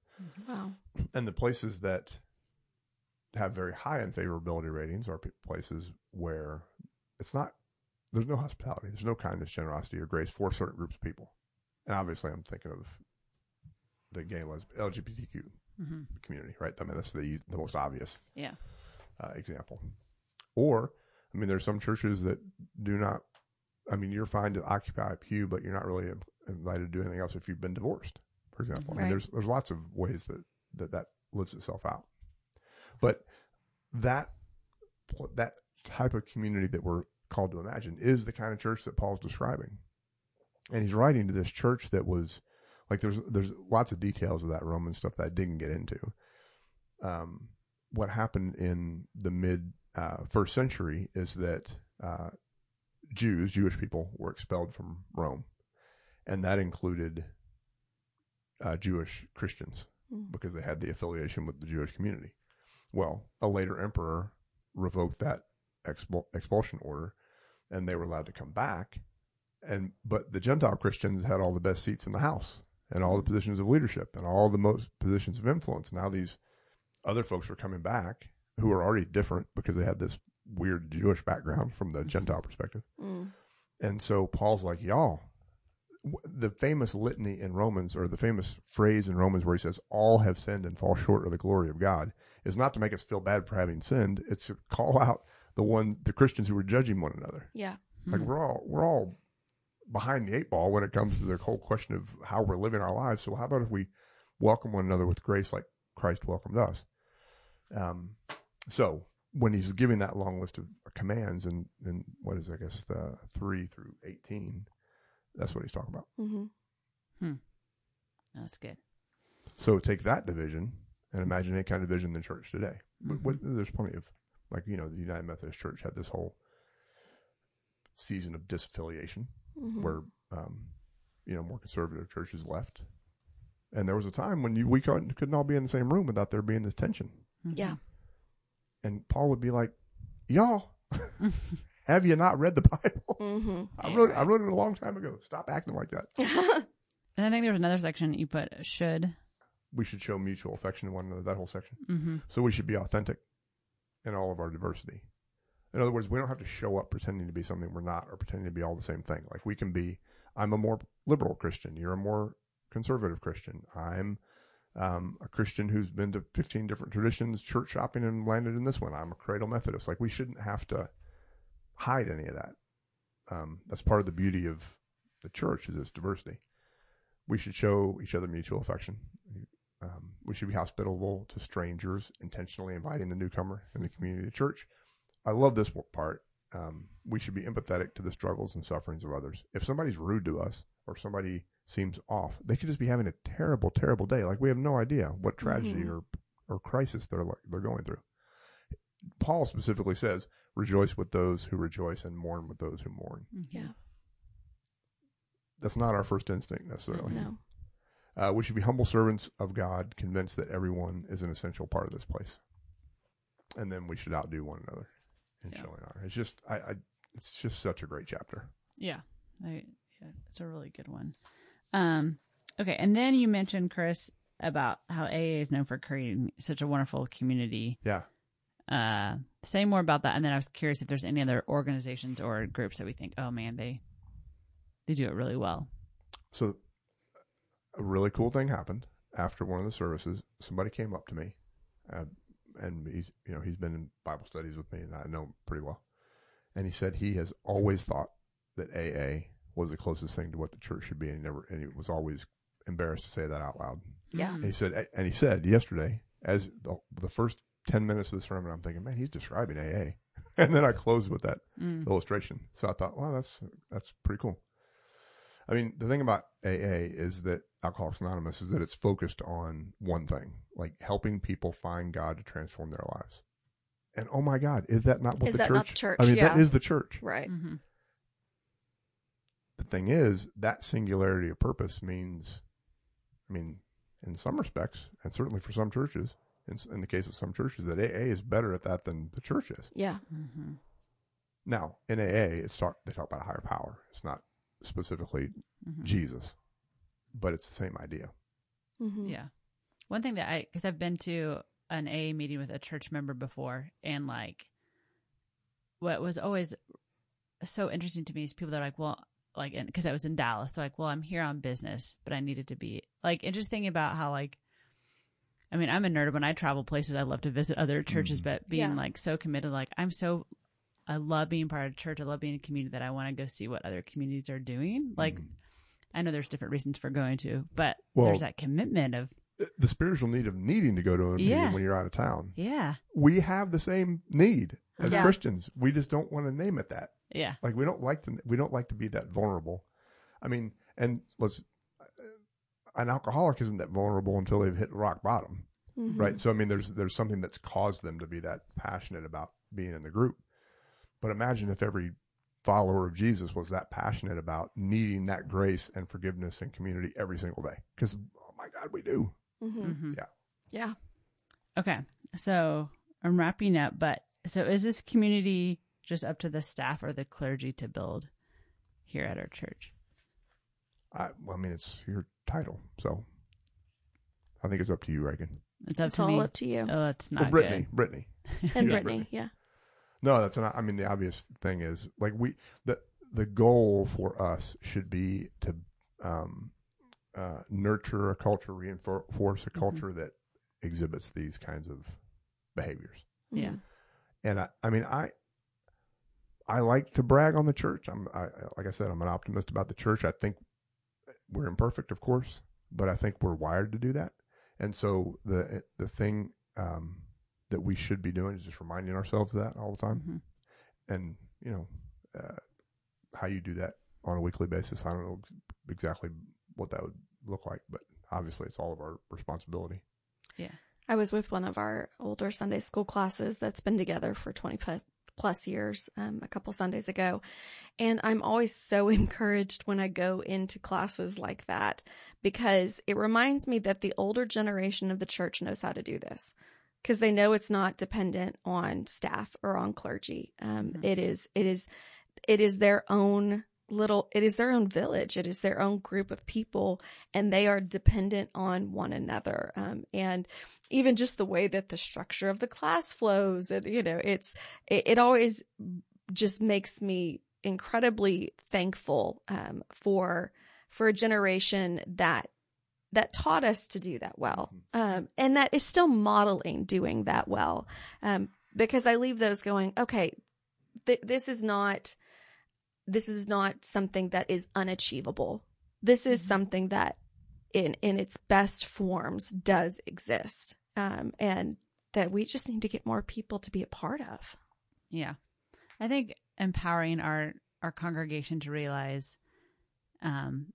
Wow. and the places that have very high unfavorability ratings are places where it's not there's no hospitality there's no kindness generosity or grace for certain groups of people. And obviously i'm thinking of the gay lesbian lgbtq Mm-hmm. community right? I mean that's the the most obvious Yeah. uh, example. Or i mean there's some churches that do not i mean you're fine to occupy a pew but you're not really invited to do anything else if you've been divorced for example. I mean there's there's lots of ways that that that lives itself out but that that type of community that we're called to imagine is the kind of church that paul's describing and he's writing to this church that was like there's there's lots of details of that roman stuff that i didn't get into um, what happened in the mid uh, first century is that uh, Jews, Jewish people, were expelled from Rome, and that included uh, Jewish Christians Mm. because they had the affiliation with the Jewish community. Well, a later emperor revoked that expul- expulsion order, and they were allowed to come back. And but the Gentile Christians had all the best seats in the house and all the positions of leadership and all the most positions of influence. Now these other folks were coming back who were already different because they had this weird Jewish background from the Gentile perspective. Mm. And so Paul's like, y'all, the famous litany in Romans, or the famous phrase in Romans where he says, all have sinned and fall short of the glory of God, is not to make us feel bad for having sinned. It's to call out the one, the Christians who are judging one another. Yeah. Like Mhm. we're all, we're all behind the eight ball when it comes to the whole question of how we're living our lives. So how about if we welcome one another with grace like Christ welcomed us? Um, so when he's giving that long list of commands and, and what is, I guess, the three through 18, that's what he's talking about. Mm-hmm. That's good. So take that division and imagine any kind of division in the church today. But Mhm. what, there's plenty of, like, you know, the United Methodist Church had this whole season of disaffiliation hmm where, um, you know, more conservative churches left. And there was a time when you, we couldn't, couldn't all be in the same room without there being this tension. Mhm. Yeah. And Paul would be like, y'all, have you not read the Bible? hmm I Yeah, wrote, I wrote it a long time ago. Stop acting like that. And I think there was another section you put should. We should show mutual affection to one another, that whole section. Mm-hmm. So we should be authentic in all of our diversity. In other words, we don't have to show up pretending to be something we're not or pretending to be all the same thing. Like we can be, I'm a more liberal Christian. You're a more conservative Christian. I'm um, a Christian who's been to 15 different traditions, church shopping, and landed in this one. I'm a cradle Methodist. Like we shouldn't have to hide any of that. Um, that's part of the beauty of the church is its diversity. We should show each other mutual affection. Um, we should be hospitable to strangers, intentionally inviting the newcomer in the community of the church. I love this part. Um, we should be empathetic to the struggles and sufferings of others. If somebody's rude to us or somebody seems off, they could just be having a terrible, terrible day. Like we have no idea what tragedy Mhm. or or crisis they're like, they're going through. Paul specifically says, "Rejoice with those who rejoice and mourn with those who mourn." Mhm. Yeah. That's not our first instinct necessarily. No. Uh, we should be humble servants of God, convinced that everyone is an essential part of this place, and then we should outdo one another in Yeah. showing honor. It's just, I, I, it's just such a great chapter. Yeah, I, yeah, it's a really good one. Um, okay, and then you mentioned Chris about how AA is known for creating such a wonderful community. Yeah. Uh, say more about that, and then I was curious if there's any other organizations or groups that we think, oh man, they they do it really well. So, a really cool thing happened after one of the services. Somebody came up to me, uh, and he's, you know, he's been in Bible studies with me, and I know him pretty well. And he said he has always thought that AA was the closest thing to what the church should be, and he never, and he was always embarrassed to say that out loud. Yeah. And he said, and he said yesterday, as the, the first 10 minutes of the sermon, I'm thinking, man, he's describing AA. And then I closed with that Mm. illustration. So I thought, well, that's, that's pretty cool. I mean, the thing about AA is that Alcoholics Anonymous is that it's focused on one thing, like helping people find God to transform their lives. And oh my God, is that not what Is the that church? not the church? I mean, that Yeah. is the church. Right. hmm the thing is that singularity of purpose means i mean in some respects and certainly for some churches in, in the case of some churches that aa is better at that than the church is. Yeah. hmm now in aa it's talk, they talk about a higher power. It's not specifically hmm jesus but it's the same idea. Hmm Yeah. One thing that I, because I've been to an AA meeting with a church member before, and like, what was always so interesting to me is people that are like, well, like, because I was in Dallas, they're like, well, I'm here on business, but I needed to be like, interesting about how like, I mean, I'm a nerd. When I travel places, I love to visit other churches, Mhm. but being Yeah. like so committed, like I'm so, I love being part of church. I love being in a community that I want to go see what other communities are doing. Like, Mhm. I know there's different reasons for going to, but Well- there's that commitment of, the spiritual need of needing to go to a meeting Yeah. when you're out of town yeah, we have the same need as Yeah. christians we just don't want to name it that yeah. Like we don't like to we don't like to be that vulnerable. I mean, and let's an alcoholic isn't that vulnerable until they've hit rock bottom, Mhm. right? So I mean, there's there's something that's caused them to be that passionate about being in the group. But imagine if every follower of Jesus was that passionate about needing that grace and forgiveness and community every single day. Because oh my God, we do. Mhm. hmm Yeah. Yeah. Okay. So I'm wrapping up, but so is this community just up to the staff or the clergy to build here at our church? I, well, I mean, it's your title, so I think it's up to you, Raegan. It's up It's to all me. up to you. Oh, that's Well, not Brittany, good. Brittany. and Brittany. Brittany. Yeah. No, that's not. I mean, the obvious thing is like we the the goal for us should be to um, uh, nurture a culture, reinforce a culture that exhibits these kinds of behaviors. Yeah. Mhm. And I, I mean, I I like to brag on the church. I'm I, like I said, I'm an optimist about the church. I think we're imperfect, of course, but I think we're wired to do that. And so the the thing um, that we should be doing is just reminding ourselves of that all the time Mhm. and you know uh, how you do that on a weekly basis. I don't know exactly what that would look like, but obviously it's all of our responsibility. Yeah. I was with one of our older Sunday school classes that's been together for 20 pu- plus years um, a couple Sundays ago. And I'm always so encouraged when I go into classes like that because it reminds me that the older generation of the church knows how to do this because they know it's not dependent on staff or on clergy. Um, Mhm. it is, it is, it is their own little it is their own village. It is their own group of people and they are dependent on one another. Um, and even just the way that the structure of the class flows and you know it's it, it always just makes me incredibly thankful um, for for a generation that that taught us to do that well. Um, and that is still modeling doing that well. Um, because i leave those going okay th- this is not this is not something that is unachievable. This is Mhm. something that in in its best forms does exist. Um, and that we just need to get more people to be a part of. Yeah. I think empowering our our congregation to realize um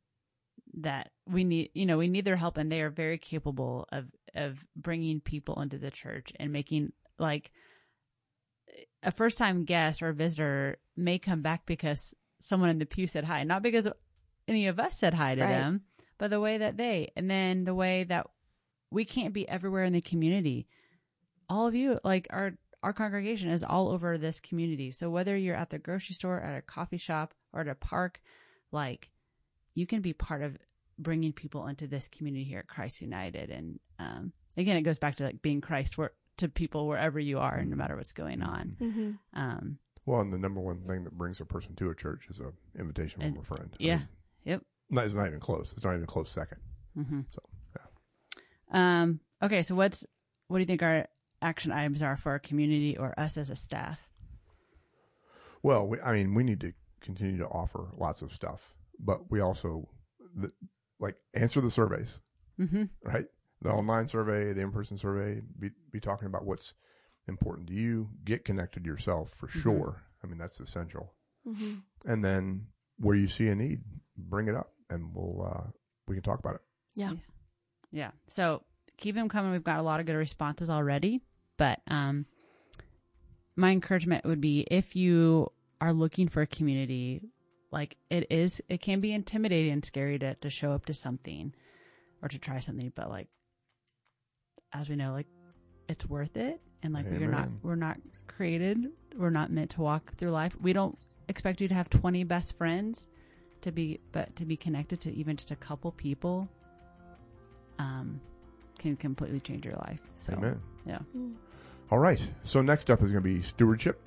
that we need you know we need their help and they are very capable of of bringing people into the church and making like a first time guest or visitor may come back because someone in the pew said hi. Not because any of us said hi to Right. them but the way that they and then the way that we can't be everywhere in the community. All of you like our our congregation is all over this community. So whether you're at the grocery store at a coffee shop or at a park like you can be part of bringing people into this community here at christ united. And um, again it goes back to like being christ where, to people wherever you are and no matter what's going on. Mm-hmm. um, Well, and the number one thing that brings a person to a church is a invitation from a friend. I yeah. mean, Yep. Not, it's not even close. It's not even a close second. mhm. So, um, okay so what's what do you think our action items are for our community or us as a staff Well, we, I mean, we need to continue to offer lots of stuff, but we also, the, like, answer the surveys, mm-hmm. right? The online survey, the in-person survey, be, be talking about what's important to you. Get connected yourself for Mhm. sure. I mean, that's essential. Mm-hmm. And then where you see a need, bring it up and we'll, uh, we can talk about it. Yeah. Yeah. So keep them coming. We've got a lot of good responses already. But um, my encouragement would be if you are looking for a community, like it is, it can be intimidating and scary to, to show up to something or to try something. But like, as we know, like it's worth it. And like we're not we're not created, we're not meant to walk through life. We don't expect you to have 20 best friends to be, but to be connected to even just a couple people um, can completely change your life. So, Amen. yeah. All right. So next up is going to be stewardship,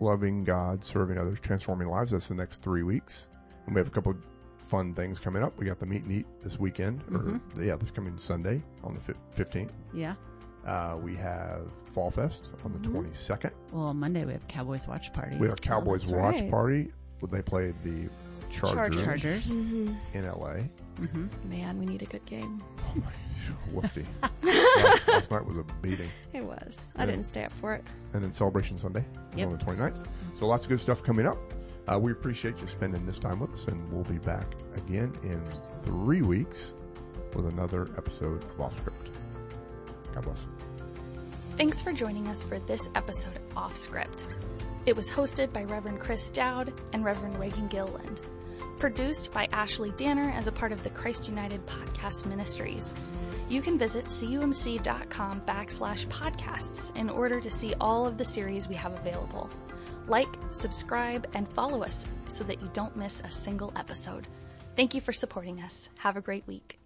loving God, serving others, transforming lives. That's the next three weeks, and we have a couple fun things coming up. We got the meet and eat this weekend, or Mhm. yeah, this coming Sunday on the fifteenth. Yeah. Uh, we have Fall Fest on the Mhm. twenty second. Well, on Monday we have Cowboys watch party. We have Cowboys that's watch right. party. They played the Chargers, Chargers. Mm-hmm. in LA. hmm Man, we need a good game. Oh my, woofy. last, last night was a beating. It was. I didn't stay up for it. and then Celebration Sunday Yep. on the 29th. So lots of good stuff coming up. Uh, we appreciate you spending this time with us, and we'll be back again in three weeks with another episode of Off Script. Thanks for joining us for this episode of Off Script. It was hosted by Reverend Chris Dowd and Reverend Raegan Gilliland. Produced by Ashley Danner as a part of the Christ United Podcast Ministries. You can visit cumc.com backslash podcasts in order to see all of the series we have available. Like, subscribe, and follow us so that you don't miss a single episode. Thank you for supporting us. Have a great week.